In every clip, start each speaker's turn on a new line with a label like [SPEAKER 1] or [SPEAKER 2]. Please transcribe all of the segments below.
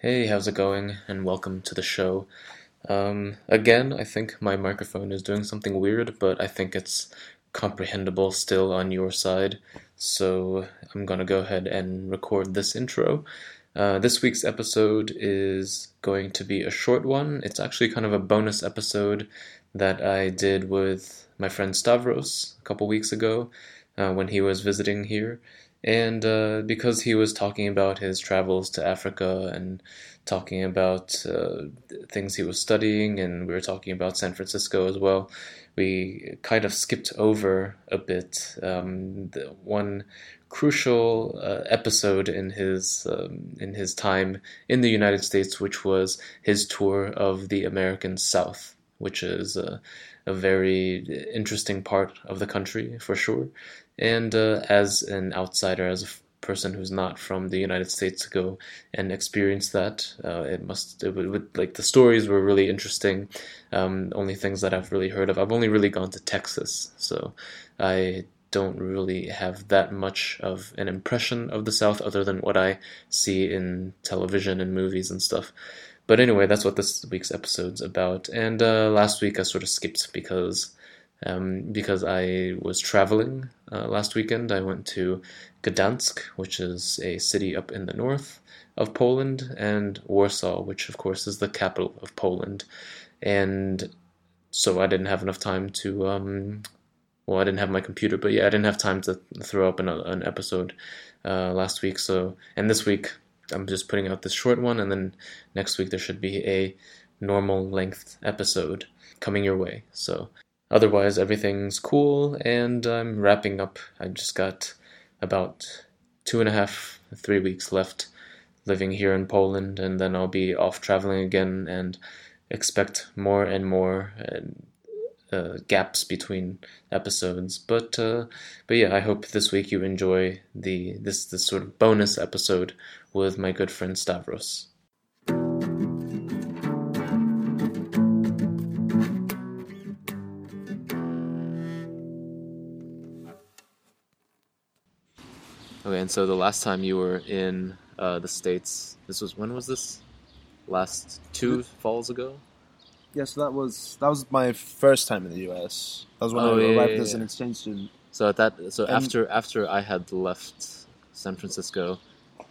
[SPEAKER 1] Hey, how's it going? And welcome to the show. Um, again, I think my microphone is doing something weird, but I think it's comprehensible still on your side. So I'm gonna go ahead and record this intro. Uh, this week's episode is going to be a short one. It's actually kind of a bonus episode that I did with my friend Stavros a couple weeks ago uh, when he was visiting here. And uh, because he was talking about his travels to Africa and talking about uh, things he was studying, and we were talking about San Francisco as well, we kind of skipped over a bit um, the one crucial uh, episode in his um, in his time in the United States, which was his tour of the American South, which is uh, a very interesting part of the country for sure. And uh, as an outsider, as a f- person who's not from the United States, to go and experience that, uh, it must it would, would, like the stories were really interesting. Um, only things that I've really heard of. I've only really gone to Texas, so I don't really have that much of an impression of the South other than what I see in television and movies and stuff. But anyway, that's what this week's episode's about. And uh, last week I sort of skipped because um, because I was traveling uh, last weekend. I went to Gdansk, which is a city up in the north of Poland, and Warsaw, which of course is the capital of Poland. And so I didn't have enough time to um, well, I didn't have my computer, but yeah, I didn't have time to throw up an, an episode uh, last week. So, and this week I'm just putting out this short one, and then next week there should be a normal length episode coming your way. So, otherwise everything's cool, and I'm wrapping up. I just got about two and a half, three weeks left living here in Poland, and then I'll be off traveling again and expect more and more. And, uh, gaps between episodes. But uh, but yeah, I hope this week you enjoy the this this sort of bonus episode with my good friend Stavros. And so the last time you were in uh, the states, this was when was this? Last two falls ago.
[SPEAKER 2] Yeah, so that was that was my first time in the US. That was when
[SPEAKER 1] Oh,
[SPEAKER 2] I
[SPEAKER 1] yeah,
[SPEAKER 2] arrived
[SPEAKER 1] yeah,
[SPEAKER 2] as an exchange student.
[SPEAKER 1] So at that, so
[SPEAKER 2] And-
[SPEAKER 1] after after I had left San Francisco,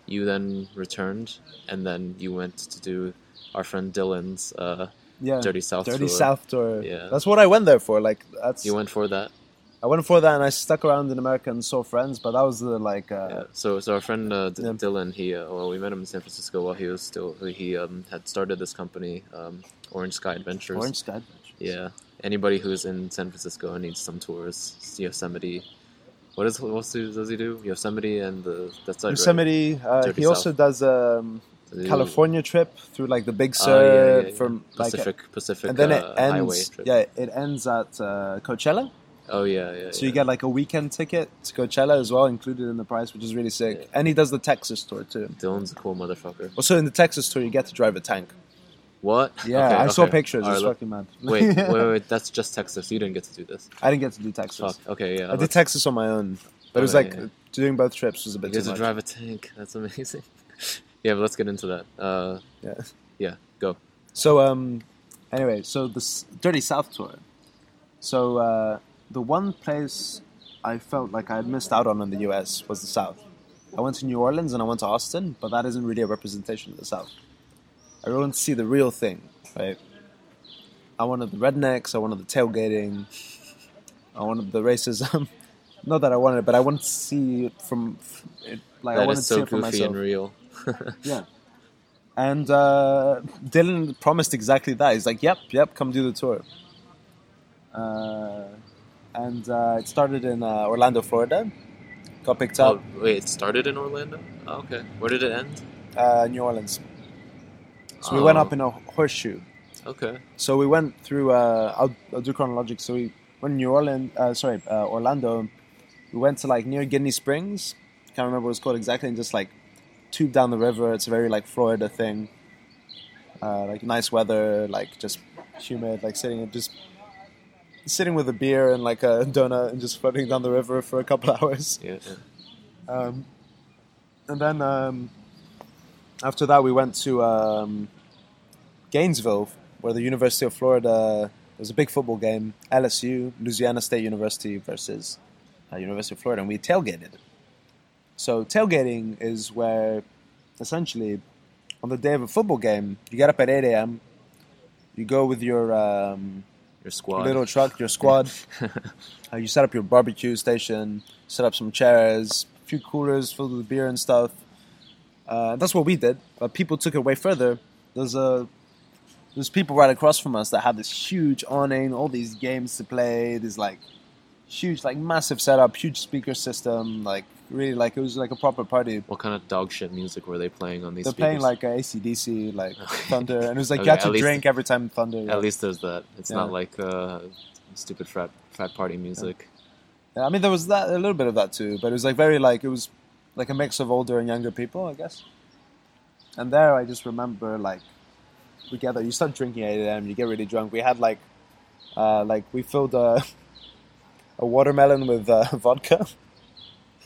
[SPEAKER 1] you then returned, and then you went to do our friend Dylan's uh,
[SPEAKER 2] Yeah,
[SPEAKER 1] Dirty South
[SPEAKER 2] Dirty
[SPEAKER 1] tour.
[SPEAKER 2] South tour.
[SPEAKER 1] Yeah.
[SPEAKER 2] that's what I went there for. Like that's
[SPEAKER 1] You went for that.
[SPEAKER 2] I went for that, and I stuck around in America and saw friends. But that was the like uh,
[SPEAKER 1] Yeah. So so our friend uh, D-
[SPEAKER 2] Yeah.
[SPEAKER 1] Dylan, he uh, well we met him in San Francisco while he was still he um, had started this company, um, Orange Sky Adventures.
[SPEAKER 2] Orange Sky Adventures.
[SPEAKER 1] Yeah. Anybody who's in San Francisco and needs some tours, Yosemite. What is what does he do? Yosemite and the that's right.
[SPEAKER 2] Yosemite. Uh,
[SPEAKER 1] Dirty
[SPEAKER 2] he also
[SPEAKER 1] South.
[SPEAKER 2] does um,
[SPEAKER 1] Does do
[SPEAKER 2] California trip through like the Big
[SPEAKER 1] Oh,
[SPEAKER 2] Sur
[SPEAKER 1] yeah, yeah, yeah.
[SPEAKER 2] from like,
[SPEAKER 1] Pacific Pacific
[SPEAKER 2] and then it
[SPEAKER 1] uh, highway
[SPEAKER 2] ends. Yeah, it ends at uh, Coachella.
[SPEAKER 1] Oh yeah, yeah.
[SPEAKER 2] So
[SPEAKER 1] yeah.
[SPEAKER 2] you get like a weekend ticket to Coachella as well, included in the price, which is really sick.
[SPEAKER 1] Yeah.
[SPEAKER 2] And he does the Texas tour too.
[SPEAKER 1] Dylan's a cool motherfucker.
[SPEAKER 2] Also, in the Texas tour, you get to drive a tank.
[SPEAKER 1] What?
[SPEAKER 2] Yeah,
[SPEAKER 1] Okay,
[SPEAKER 2] I saw pictures.
[SPEAKER 1] All
[SPEAKER 2] it's
[SPEAKER 1] right, look-
[SPEAKER 2] fucking mad.
[SPEAKER 1] wait, wait, wait. That's just Texas. You didn't get to do this.
[SPEAKER 2] I didn't get to do Texas.
[SPEAKER 1] Fuck. Okay, yeah.
[SPEAKER 2] I did Texas on my own, but it was like
[SPEAKER 1] yeah.
[SPEAKER 2] doing both trips was a
[SPEAKER 1] You
[SPEAKER 2] bit
[SPEAKER 1] get
[SPEAKER 2] too
[SPEAKER 1] to drive a tank. That's amazing. yeah, but let's get into that. Uh,
[SPEAKER 2] Yeah.
[SPEAKER 1] yeah, go.
[SPEAKER 2] So um, anyway, so this Dirty South tour. So uh, the one place I felt like I had missed out on in the U.S. was the South. I went to New Orleans and I went to Austin, but that isn't really a representation of the South. I really want to see the real thing, right? I wanted the rednecks. I wanted the tailgating. I wanted the racism. Not that I wanted it, but I wanted to see it from it, like I
[SPEAKER 1] That
[SPEAKER 2] wanted
[SPEAKER 1] is
[SPEAKER 2] to see it for myself.
[SPEAKER 1] and real.
[SPEAKER 2] Yeah. And uh, Dylan promised exactly that. He's like, "Yep, yep, come do the tour." Uh, and uh, it started in uh, Orlando, Florida. Got picked
[SPEAKER 1] oh,
[SPEAKER 2] up
[SPEAKER 1] wait, it started in Orlando. Oh, okay, where did it end?
[SPEAKER 2] uh, New Orleans. So we went
[SPEAKER 1] Oh.
[SPEAKER 2] up in a horseshoe.
[SPEAKER 1] Okay.
[SPEAKER 2] So we went through. Uh, I'll, I'll do chronologic. So we went to New Orleans. Uh, sorry, uh, Orlando. We went to like near Ginnie Springs. Can't remember what it's called exactly. And just like tube down the river. It's a very like Florida thing. Uh, like nice weather, like just humid, like sitting just sitting with a beer and like a donut and just floating down the river for a couple hours.
[SPEAKER 1] Yeah. yeah.
[SPEAKER 2] Um, and then um, after that, we went to um, Gainesville, where the University of Florida. There was a big football game. LSU, Louisiana State University versus uh, University of Florida, and we tailgated. So tailgating is where, essentially, on the day of a football game, you get up at 8 a.m. You go with your um,
[SPEAKER 1] Your squad.
[SPEAKER 2] little truck, your squad. uh, you set up your barbecue station, set up some chairs, a few coolers filled with beer and stuff. Uh, that's what we did. But people took it way further. There's a there's people right across from us that have this huge awning, all these games to play. There's like huge, like massive setup, huge speaker system. Like really, like it was like a proper party.
[SPEAKER 1] what kind of dog shit music were they playing on these?
[SPEAKER 2] They're
[SPEAKER 1] speakers?
[SPEAKER 2] playing like uh, AC/DC, like Thunder, and it was like
[SPEAKER 1] Okay,
[SPEAKER 2] you had to drink every time Thunder. yeah.
[SPEAKER 1] At least there's that. It's
[SPEAKER 2] Yeah.
[SPEAKER 1] not like uh, stupid frat frat party music.
[SPEAKER 2] Yeah, I mean, there was that a little bit of that too, but it was like very like it was like a mix of older and younger people, I guess. And there, I just remember like we get there, you start drinking at 8 a.m., you get really drunk. We had like uh, like we filled a a watermelon with uh, vodka,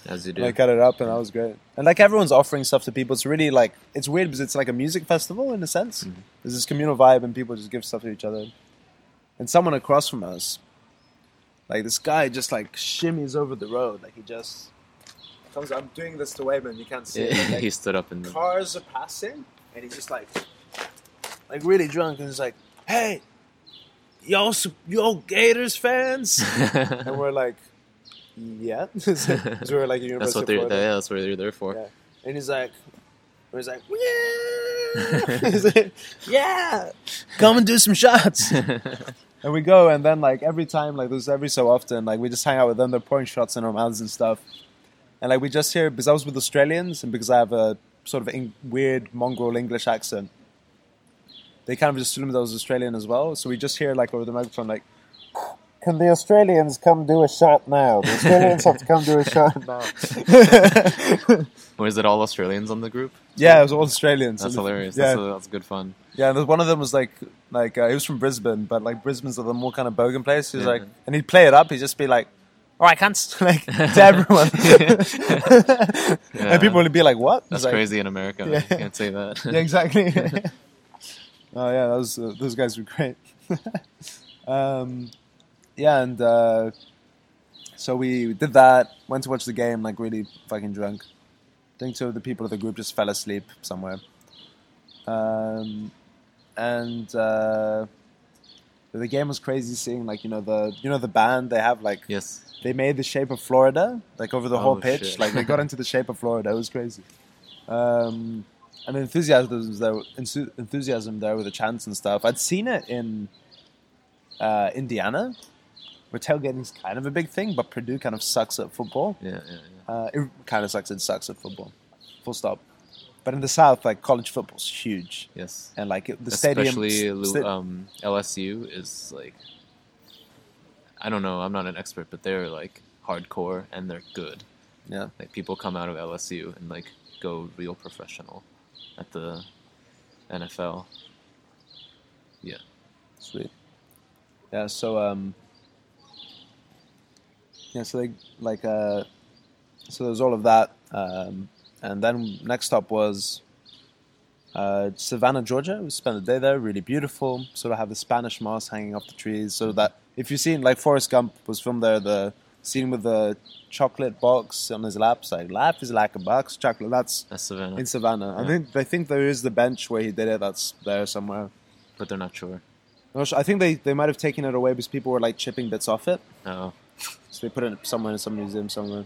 [SPEAKER 1] As you do.
[SPEAKER 2] and I cut it up, and that was great. And like everyone's offering stuff to people. It's really like it's weird because it's like a music festival in a sense.
[SPEAKER 1] Mhm.
[SPEAKER 2] There's this communal vibe, and people just give stuff to each other. And someone across from us, like this guy, just like shimmies over the road. Like he just comes. I'm doing this to Wayman. You can't see it. but,
[SPEAKER 1] he
[SPEAKER 2] like,
[SPEAKER 1] stood up and
[SPEAKER 2] cars are passing, and he's just like, like really drunk, and he's like, "Hey, y'all, y'all Gators fans?" and we're like, "Yeah," because we're like University
[SPEAKER 1] that's what they're.
[SPEAKER 2] Florida.
[SPEAKER 1] Yeah, that's what they're there for.
[SPEAKER 2] Yeah. And he's like, he's like, yeah, He's like, yeah, come and do some shots. And we go, and then like every time, like there's every so often, like we just hang out with them. They're pouring shots in our mouths and stuff. And like we just hear because I was with Australians, and because I have a sort of in, weird mongrel English accent, they kind of just assumed I was Australian as well. So we just hear like over the microphone, like, "Can the Australians come do a shot now? The Australians have to come do a shot now."
[SPEAKER 1] Or is it all Australians on the group?
[SPEAKER 2] Yeah, it was all Australians.
[SPEAKER 1] That's hilarious.
[SPEAKER 2] Yeah,
[SPEAKER 1] That's, that's good fun.
[SPEAKER 2] yeah. And one of them was like, like uh, he was from Brisbane, but like Brisbane's a more kind of bogan place. He was
[SPEAKER 1] Yeah.
[SPEAKER 2] like, and he'd play it up. He'd just be like, "All right, cunts," like to everyone,
[SPEAKER 1] Yeah.
[SPEAKER 2] and people would be like, "What?"
[SPEAKER 1] That's
[SPEAKER 2] like,
[SPEAKER 1] crazy in America.
[SPEAKER 2] Yeah.
[SPEAKER 1] You can't say that.
[SPEAKER 2] Yeah, exactly. Oh yeah, those uh, those guys were great. um, yeah, and uh, so we did that. Went to watch the game, like really fucking drunk. I think two of the people of the group just fell asleep somewhere. Um, and uh, the game was crazy. Seeing like you know the you know the band they have like
[SPEAKER 1] yes.
[SPEAKER 2] they made the shape of Florida, like over the whole
[SPEAKER 1] Oh,
[SPEAKER 2] pitch.
[SPEAKER 1] shit.
[SPEAKER 2] Like they got into the shape of Florida. It was crazy. Um, and enthusiasm there, enthusiasm there with the chants and stuff. I'd seen it in uh, Indiana, where tailgating's kind of a big thing, but Purdue kind of sucks at football.
[SPEAKER 1] Yeah, yeah, yeah.
[SPEAKER 2] Uh, it kind of sucks. It sucks at football. Full stop. But in the South, like college football's huge,
[SPEAKER 1] Yes.
[SPEAKER 2] and like it, the stadium.
[SPEAKER 1] Especially Lu-
[SPEAKER 2] sta-
[SPEAKER 1] um, LSU is like, I don't know. I'm not an expert, but they're like hardcore and they're good.
[SPEAKER 2] yeah.
[SPEAKER 1] Like people come out of LSU and like go real professional at the NFL. Yeah.
[SPEAKER 2] Sweet. Yeah, so um Yeah, so they like uh so there was all of that. Um and then next stop was uh Savannah, Georgia. We spent the day there, really beautiful. Sort of have the Spanish moss hanging off the trees. So that if you've seen like Forrest Gump was filmed there, the scene with the chocolate box on his lap, like life is like a box of chocolate. That's
[SPEAKER 1] That's Savannah,
[SPEAKER 2] in Savannah. I think I think there is the bench where he did it, that's there somewhere.
[SPEAKER 1] but they're not sure.
[SPEAKER 2] No, I think they, they might have taken it away because people were like chipping bits off it.
[SPEAKER 1] Oh,
[SPEAKER 2] So they put it somewhere in some museum somewhere.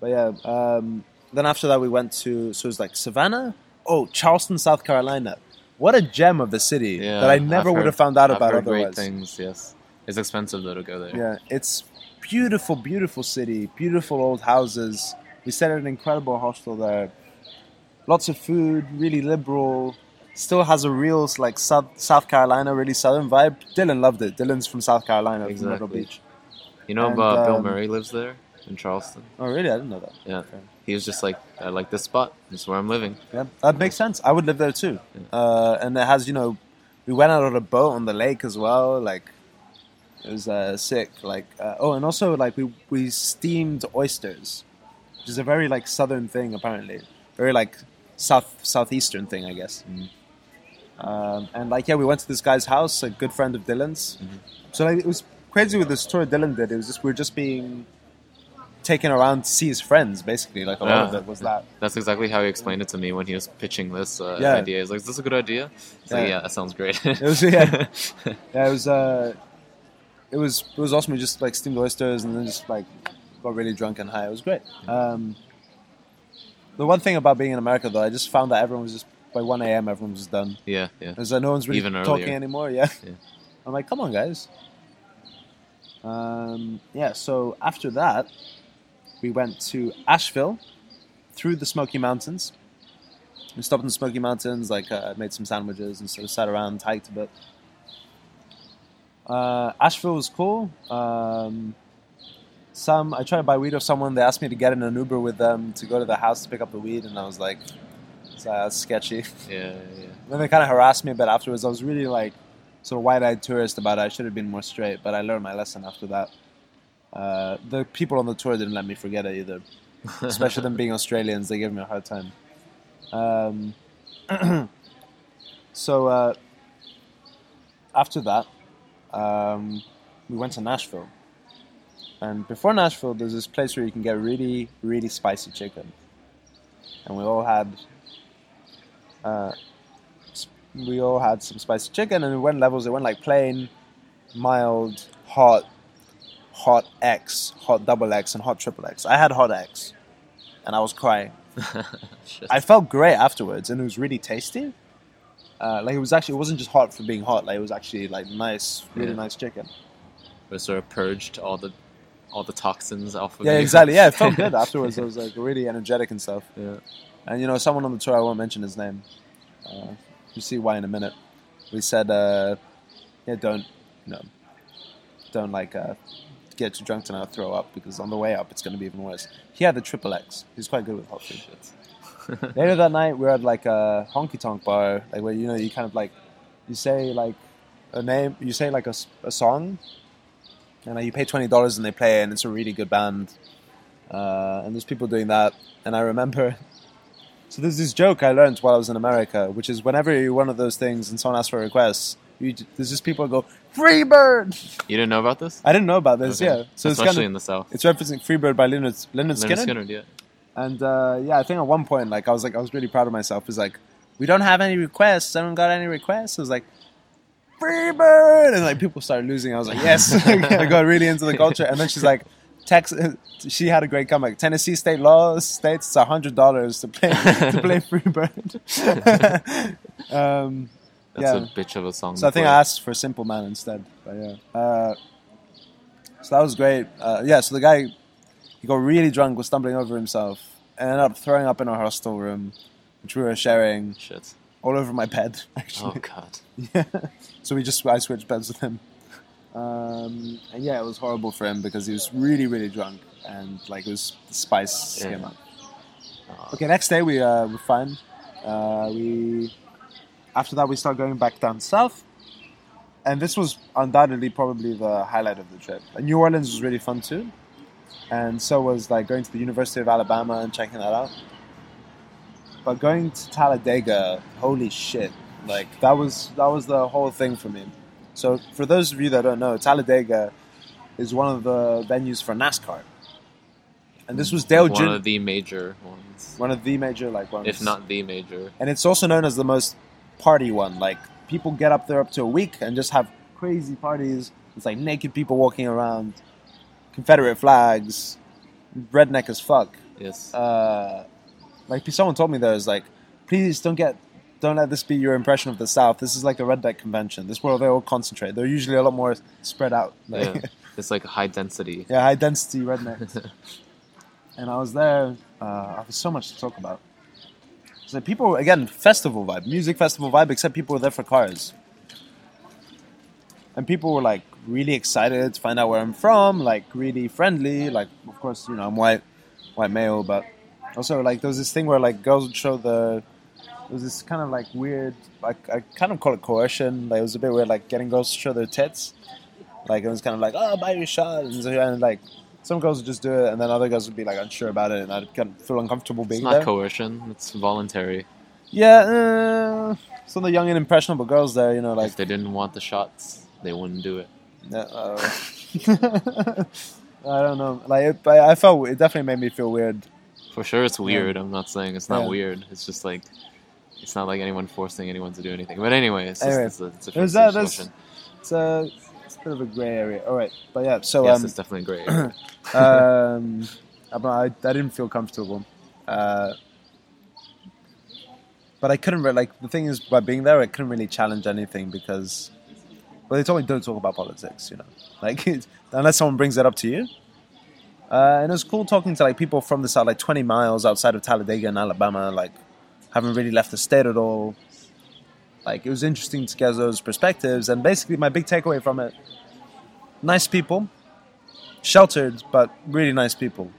[SPEAKER 2] But yeah, um, then after that we went to so it was like Savannah. Oh, Charleston, South Carolina. What a gem of a city
[SPEAKER 1] yeah.
[SPEAKER 2] that I never
[SPEAKER 1] I've
[SPEAKER 2] would
[SPEAKER 1] heard-
[SPEAKER 2] have found out
[SPEAKER 1] I've
[SPEAKER 2] about
[SPEAKER 1] heard great
[SPEAKER 2] otherwise.
[SPEAKER 1] things. Yes, it's expensive though to go there.
[SPEAKER 2] Yeah, it's beautiful, beautiful city, beautiful old houses. We stayed at an incredible hostel there. Lots of food, really liberal. Still has a real like South South Carolina, really southern vibe. Dylan loved it. Dylan's from South Carolina, from Myrtle
[SPEAKER 1] Exactly.
[SPEAKER 2] Beach.
[SPEAKER 1] You know,
[SPEAKER 2] And,
[SPEAKER 1] uh, Bill
[SPEAKER 2] um,
[SPEAKER 1] Murray lives there in Charleston.
[SPEAKER 2] Oh, really? I didn't know that.
[SPEAKER 1] Yeah,
[SPEAKER 2] Okay.
[SPEAKER 1] he was just like, I like this spot. This is where I'm living.
[SPEAKER 2] Yeah, that makes sense. I would live there too. Uh, and it has, you know, we went out on a boat on the lake as well. Like, it was uh, sick. Like, uh, oh, and also like we we steamed oysters, which is a very like southern thing apparently. Very like south southeastern thing, I guess.
[SPEAKER 1] Mhm.
[SPEAKER 2] Um, and like yeah, we went to this guy's house, a good friend of Dylan's.
[SPEAKER 1] Mhm.
[SPEAKER 2] So like, it was crazy with this tour Dylan did. It was just we were just being taken around to see his friends, basically. Like a lot of it was that.
[SPEAKER 1] That's exactly how he explained it to me when he was pitching this uh,
[SPEAKER 2] Yeah.
[SPEAKER 1] idea. He's like, "Is this a good idea?" It's like,
[SPEAKER 2] Yeah.
[SPEAKER 1] "Yeah, that sounds great."
[SPEAKER 2] It was yeah, yeah. It was uh, it was it was awesome. We just like steamed oysters and then just like got really drunk and high. It was great. Um, the one thing about being in America though, I just found that everyone was just by one a.m. everyone was done.
[SPEAKER 1] yeah, yeah.
[SPEAKER 2] There's uh, no one's really
[SPEAKER 1] Even
[SPEAKER 2] talking
[SPEAKER 1] earlier.
[SPEAKER 2] anymore. Yeah.
[SPEAKER 1] Yeah.
[SPEAKER 2] I'm like, come on, guys. Um, yeah. So after that, we went to Asheville through the Smoky Mountains. We stopped in the Smoky Mountains, like uh, made some sandwiches and sort of sat around, hiked a bit. Uh, Asheville was cool. Um, some I tried to buy weed of someone. They asked me to get in an Uber with them to go to the house to pick up the weed, and I was like, "That's that's sketchy."
[SPEAKER 1] Yeah, yeah.
[SPEAKER 2] Then they kind of harassed me a bit afterwards. I was really like sort of wide-eyed tourist about it. I should have been more straight, but I learned my lesson after that. Uh, the people on the tour didn't let me forget it either, especially them being Australians. They gave me a hard time. Um, so uh, after that, um, we went to Nashville, and before Nashville, there's this place where you can get really, really spicy chicken, and we all had. Uh, we all had some spicy chicken and it went levels. It went like plain, mild, hot, hot X, hot double X, and hot triple X. I had hot X, and I was crying. I felt great afterwards, and it was really tasty. Uh, like it was actually, it wasn't just hot for being hot. Like it was actually like nice, really
[SPEAKER 1] Yeah.
[SPEAKER 2] nice chicken.
[SPEAKER 1] It sort of purged all the all the toxins off of
[SPEAKER 2] Yeah,
[SPEAKER 1] you.
[SPEAKER 2] exactly. Yeah, it felt good afterwards. I was like really energetic and stuff.
[SPEAKER 1] yeah.
[SPEAKER 2] And you know, someone on the tour, I won't mention his name. Uh, you see why in a minute. We said, uh, yeah, don't, you know, don't like uh, get too drunk to now throw up because on the way up it's going to be even worse. He had the triple X. He's quite good with hot food.
[SPEAKER 1] Shit.
[SPEAKER 2] Later that night, we were at like a honky tonk bar, like where you know you kind of like you say like a name, you say like a song, and like, you pay twenty dollars and they play, and it's a really good band. Uh, and there's people doing that, and I remember. So there's this joke I learned while I was in America, which is whenever you're one of those things and someone asks for requests, you, there's just people go Freebird.
[SPEAKER 1] You didn't know about this?
[SPEAKER 2] I didn't know about this.
[SPEAKER 1] Okay.
[SPEAKER 2] Yeah, so it's
[SPEAKER 1] especially
[SPEAKER 2] kind of
[SPEAKER 1] in the south.
[SPEAKER 2] it's referencing Freebird by Lynyrd, Lynyrd
[SPEAKER 1] Lynyrd
[SPEAKER 2] Skynyrd.
[SPEAKER 1] Skynyrd, yeah.
[SPEAKER 2] And uh, yeah, I think at one point, like I was like, I was really proud of myself. It's like, we don't have any requests. Anyone got any requests? I was like, Freebird, and like people started losing. I was like, yes, I got really into the culture. And then she's like, Texas. She had a great comeback. Tennessee state law states it's hundred dollars to play to play Freebird. um,
[SPEAKER 1] That's
[SPEAKER 2] Yeah.
[SPEAKER 1] a bitch of a song.
[SPEAKER 2] so I think
[SPEAKER 1] to
[SPEAKER 2] I asked for Simple Man instead. But yeah. Uh, so that was great. Uh, yeah, so the guy, he got really drunk, was stumbling over himself, and ended up throwing up in our hostel room, which we were sharing,
[SPEAKER 1] Shit.
[SPEAKER 2] all over my bed,
[SPEAKER 1] Oh god.
[SPEAKER 2] Yeah. So we just, I switched beds with him. Um, and yeah, it was horrible for him because he was really, really drunk, and like it was spice
[SPEAKER 1] Yeah.
[SPEAKER 2] came up.
[SPEAKER 1] Oh,
[SPEAKER 2] Okay, next day we uh, were fine. Uh, we after that we start going back down south, and this was undoubtedly probably the highlight of the trip. And New Orleans was really fun too, and so was like going to the University of Alabama and checking that out. But going to Talladega, holy shit! Like that was that was the whole thing for me. So for those of you that don't know, Talladega is one of the venues for NASCAR, and this was Dale
[SPEAKER 1] one
[SPEAKER 2] Jr.
[SPEAKER 1] of the major ones,
[SPEAKER 2] one of the major like ones,
[SPEAKER 1] if not the major.
[SPEAKER 2] and it's also known as the most party one. Like people get up there up to a week and just have crazy parties. It's like naked people walking around, Confederate flags, redneck as fuck.
[SPEAKER 1] Yes.
[SPEAKER 2] Uh, like someone told me there is like, please don't get, don't let this be your impression of the South. This is like a redneck convention. This is where they all concentrate. They're usually a lot more spread out. Like,
[SPEAKER 1] yeah. It's like high density.
[SPEAKER 2] yeah, high density rednecks. and I was there. Uh, there was so much to talk about. So people again, festival vibe, music festival vibe. Except people were there for cars, and people were like really excited to find out where I'm from, like really friendly. Like, of course, you know, I'm white, white male, but also like there was this thing where like girls would show the. There was this kind of like weird, like I kind of call it coercion. Like it was a bit weird, like getting girls to show their tits. Like it was kind of like, oh, buy your shot, and, so- and like some girls would just do it, and then other girls would be like unsure about it, and I'd kind of feel uncomfortable
[SPEAKER 1] It's
[SPEAKER 2] being
[SPEAKER 1] not
[SPEAKER 2] there.
[SPEAKER 1] coercion. It's voluntary.
[SPEAKER 2] yeah, uh, some of the young and impressionable girls there, you know, like
[SPEAKER 1] if they didn't want the shots, they wouldn't do it.
[SPEAKER 2] Uh, I don't know. Like, it, I, I felt it definitely made me feel weird.
[SPEAKER 1] For sure, it's weird. I'm not saying it's not
[SPEAKER 2] Yeah.
[SPEAKER 1] weird. It's just like it's not like anyone forcing anyone to do anything. But anyway, it's just it's a, it's a
[SPEAKER 2] there's
[SPEAKER 1] different
[SPEAKER 2] that- there's- It's a, it's a bit of a grey area. All right, but yeah. So
[SPEAKER 1] yes,
[SPEAKER 2] um,
[SPEAKER 1] it's definitely gray. area.
[SPEAKER 2] um, but I, I didn't feel comfortable. Uh, but I couldn't re- like the thing is by being there, I couldn't really challenge anything because well, they told me don't talk about politics, you know, like unless someone brings it up to you. Uh, and it was cool talking to like people from the south, like 20 miles outside of Talladega in Alabama, like haven't really left the state at all. Like it was interesting to get those perspectives, and basically my big takeaway from it: nice people, sheltered but really nice people.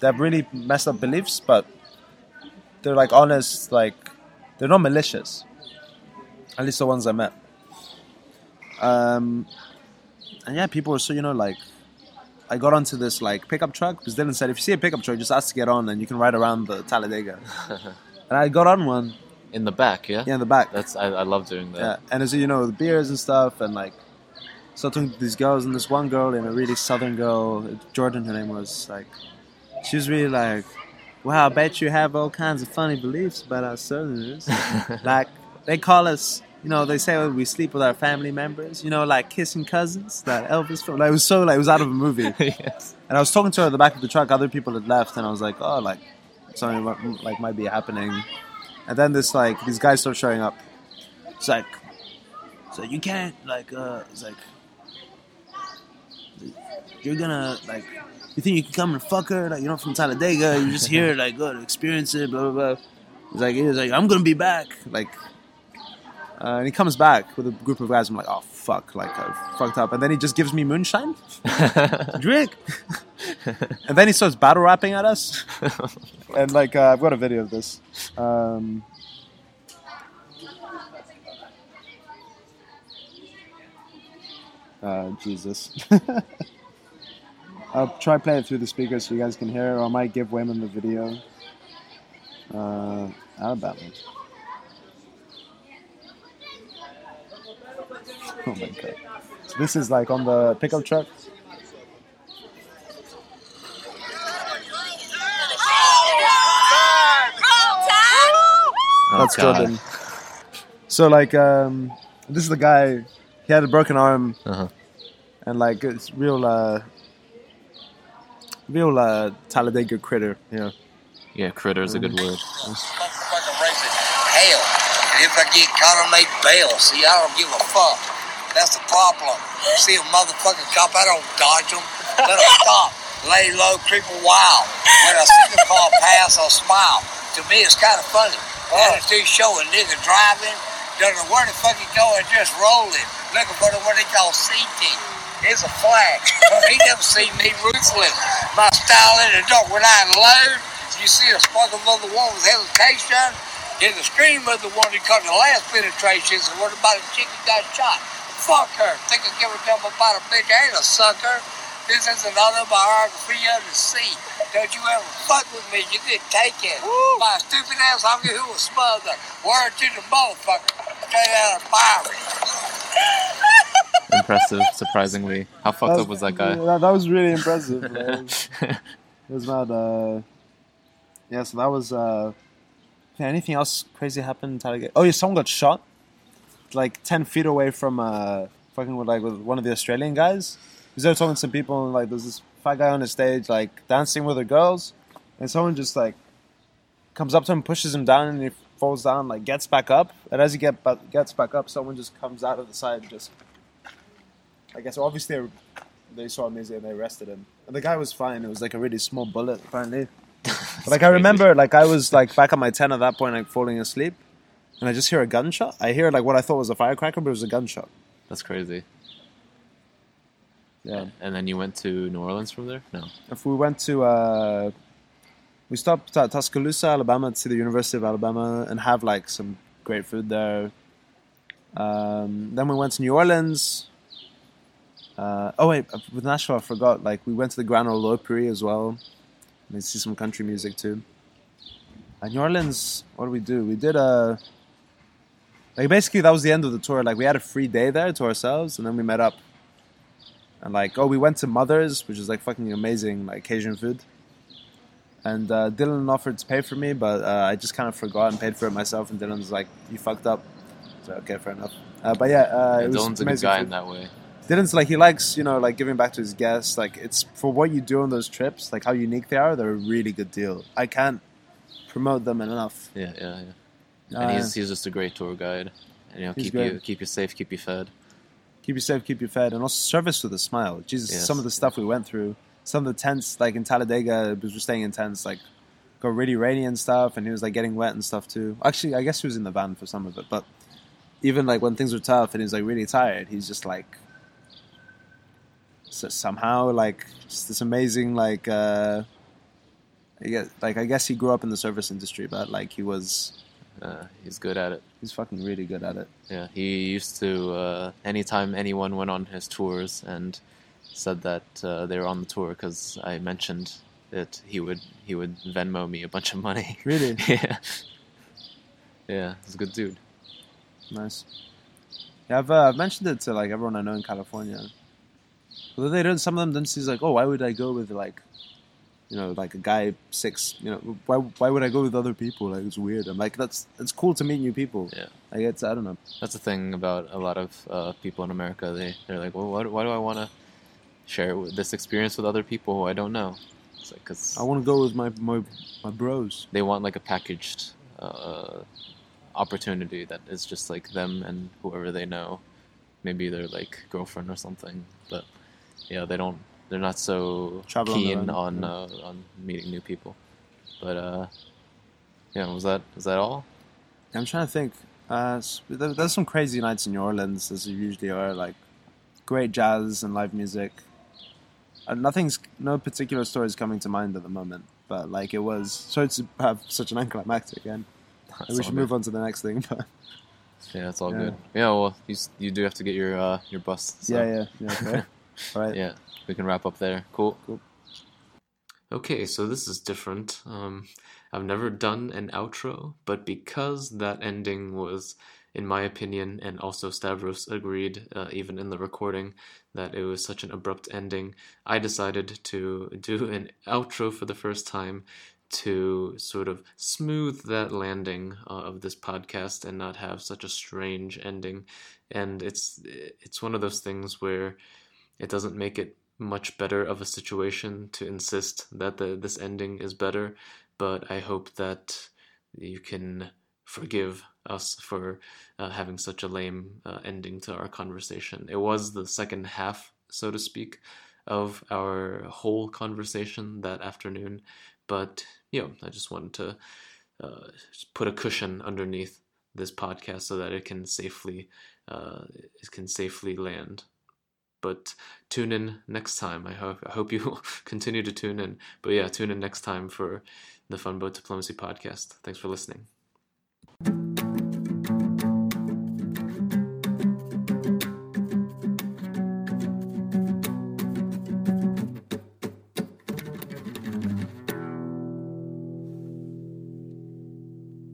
[SPEAKER 2] They have really messed up beliefs, but they're like honest. Like they're not malicious. At least the ones I met. Um, and yeah, people were so you know like. I got onto this like pickup truck because Dylan said if you see a pickup truck, just ask to get on and you can ride around the Talladega. and I got on one,
[SPEAKER 1] In the back, yeah.
[SPEAKER 2] yeah, in the back.
[SPEAKER 1] That's I, I love doing that.
[SPEAKER 2] Yeah, and as you know, the beers and stuff, and like, so talking to these girls, and this one girl, and a really southern girl, Jordan, her name was, like, she was really like, wow, I bet you have all kinds of funny beliefs about our southerners. like, they call us, you know, they say we sleep with our family members, you know, like kissing cousins, that Elvis film. Like, it was so, like, it was out of a movie.
[SPEAKER 1] yes.
[SPEAKER 2] And I was talking to her at the back of the truck. Other people had left, and I was like, "Oh, like something might- like might be happening." And then this like these guys start showing up. It's like, so you can't like, uh, it's like, you're gonna like, you think you can come and fuck her? Like you're not from Talladega. You're just here like go to experience it. Blah blah blah. He's like, he's like, I'm gonna be back. Like, uh, and he comes back with a group of guys. I'm like, oh fuck, like I fucked up. And then he just gives me moonshine drink. and then he starts battle rapping at us. And like, uh, I've got a video of this. Um, uh, Jesus. I'll try playing it through the speaker so you guys can hear, or I might give Wayman the video. Uh, Alabama. Oh my god. So this is like on the pickup truck.
[SPEAKER 1] Oh,
[SPEAKER 2] That's
[SPEAKER 1] God.
[SPEAKER 2] Jordan. So like, um, this is the guy. He had a broken arm,
[SPEAKER 1] Uh-huh.
[SPEAKER 2] and like it's real, uh, real uh, Talladega critter. Yeah.
[SPEAKER 1] Yeah, critter is a good word.
[SPEAKER 3] Hell. If I get caught, I make bail. See, I don't give a fuck. That's the problem. See a motherfucking cop, I don't dodge them. Let them stop. Lay low, creep a while. When I see the car pass, I'll smile. To me, it's kind of funny. Attitude oh. showing, nigga driving, doesn't know where the fuck he going, just rolling. Looking for the what they call CT. It's a flag. he never seen me ruthless. My style in the dark when I load. You see a sparkle of the one with hesitation. In the scream of the one who caught the last penetration. So what about a chick who got shot? Fuck her. Think I give a damn about a bitch. I ain't a sucker. This is another biography of the sea. Don't you ever fuck with me. You get taken. My stupid ass honky who was smothered. Word to the motherfucker. Straight out of fire.
[SPEAKER 1] Impressive, surprisingly. How fucked up was that guy?
[SPEAKER 2] That, that was really impressive. man. It was mad. Uh, yeah, so that was. Uh, anything else crazy happened in Talladega? Oh yeah, someone got shot, like ten feet away from uh, fucking with like with one of the Australian guys. He was there talking to some people, and like there's this fat guy on the stage, like dancing with the girls, and someone just like comes up to him, pushes him down, and he falls down, like gets back up, and as he get ba- gets back up, someone just comes out of the side, and just I guess obviously they saw him easy and they arrested him. And the guy was fine. It was like a really small bullet, apparently. Like I remember, like I was like back at my tent at that point, like falling asleep, and I just hear a gunshot. I hear like what I thought was a firecracker, but it was a gunshot.
[SPEAKER 1] That's crazy.
[SPEAKER 2] Yeah.
[SPEAKER 1] And then you went to New Orleans from there? No.
[SPEAKER 2] If we went to, uh, we stopped at Tuscaloosa, Alabama, to see the University of Alabama and have like some great food there. Um, then we went to New Orleans. Uh, oh wait, with Nashville, I forgot. Like we went to the Grand Ole Opry as well. And see some country music too. And New Orleans, what did we do? We did a like basically that was the end of the tour. Like we had a free day there to ourselves, and then we met up. And like, oh, we went to Mother's, which is like fucking amazing, like Cajun food. And uh, Dylan offered to pay for me, but uh, I just kind of forgot and paid for it myself. And Dylan's like, "You fucked up." So okay, fair enough. Uh, but yeah, uh,
[SPEAKER 1] Yeah,
[SPEAKER 2] it was
[SPEAKER 1] Dylan's a good
[SPEAKER 2] amazing
[SPEAKER 1] guy
[SPEAKER 2] food.
[SPEAKER 1] in that way.
[SPEAKER 2] Dylan's like he likes you know like giving back to his guests. Like it's for what you do on those trips, like how unique they are. They're a really good deal. I can't promote them enough.
[SPEAKER 1] Yeah, yeah, yeah.
[SPEAKER 2] Uh,
[SPEAKER 1] And he's he's just a great tour guide. And, you know, keep
[SPEAKER 2] great.
[SPEAKER 1] you keep you safe, keep you fed.
[SPEAKER 2] keep you safe, keep you fed, and also service with a smile. Jesus,
[SPEAKER 1] Yes.
[SPEAKER 2] some of the stuff we went through, some of the tents like in Talladega, because we're staying in tents, like got really rainy and stuff, and he was like getting wet and stuff too. Actually, I guess he was in the van for some of it, but even like when things were tough and he was like really tired, he's just like so somehow like just this amazing like uh I guess, like I guess he grew up in the service industry, but like he was
[SPEAKER 1] Uh, he's good at it.
[SPEAKER 2] he's fucking really good at it.
[SPEAKER 1] Yeah, he used to uh, anytime anyone went on his tours and said that uh, they were on the tour because I mentioned it, he would he would Venmo me a bunch of money.
[SPEAKER 2] Really
[SPEAKER 1] yeah, yeah, he's a good dude.
[SPEAKER 2] Nice. Yeah, I've, uh, I've mentioned it to like everyone I know in California. Although they don't, some of them don't see like, oh, why would I go with like, you know, like a guy six, you know, why why would I go with other people? Like it's weird. I'm like, that's it's cool to meet new people.
[SPEAKER 1] Yeah.
[SPEAKER 2] Like it's I don't know.
[SPEAKER 1] That's the thing about a lot of uh, people in America. They they're like, well, why, why do I want to share this experience with other people who I don't know? It's like because
[SPEAKER 2] I want to go with my my my bros.
[SPEAKER 1] they want like a packaged uh, opportunity that is just like them and whoever they know, maybe their like girlfriend or something. But yeah, they don't. They're not so
[SPEAKER 2] Travel
[SPEAKER 1] keen
[SPEAKER 2] own,
[SPEAKER 1] on uh, on meeting new people. But uh, yeah, was that was that all?
[SPEAKER 2] I'm trying to think. Uh, there, there's some crazy nights in New Orleans, as there usually are. Like great jazz and live music. Uh, nothing's no particular stories coming to mind at the moment, but like it was. Sorry to have such an anticlimactic end. We should
[SPEAKER 1] good.
[SPEAKER 2] move on to the next thing. But
[SPEAKER 1] Yeah, it's all
[SPEAKER 2] Yeah.
[SPEAKER 1] good. Yeah, well, you you do have to get your uh, your bus. So.
[SPEAKER 2] yeah, yeah, yeah. Okay. All right.
[SPEAKER 1] yeah, we can wrap up there. Cool.
[SPEAKER 2] Cool.
[SPEAKER 1] Okay, so this is different. Um, I've never done an outro, but because that ending was, in my opinion, and also Stavros agreed, uh, even in the recording, that it was such an abrupt ending, I decided to do an outro for the first time to sort of smooth that landing uh, of this podcast and not have such a strange ending. And it's it's one of those things where it doesn't make it much better of a situation to insist that the this ending is better, but I hope that you can forgive us for uh, having such a lame uh, ending to our conversation. It was the second half, so to speak, of our whole conversation that afternoon, but you know, I just wanted to uh, just put a cushion underneath this podcast so that it can safely uh, it can safely land but tune in next time. I hope I hope you continue to tune in. But yeah, tune in next time for the Funboat Diplomacy podcast. Thanks for listening.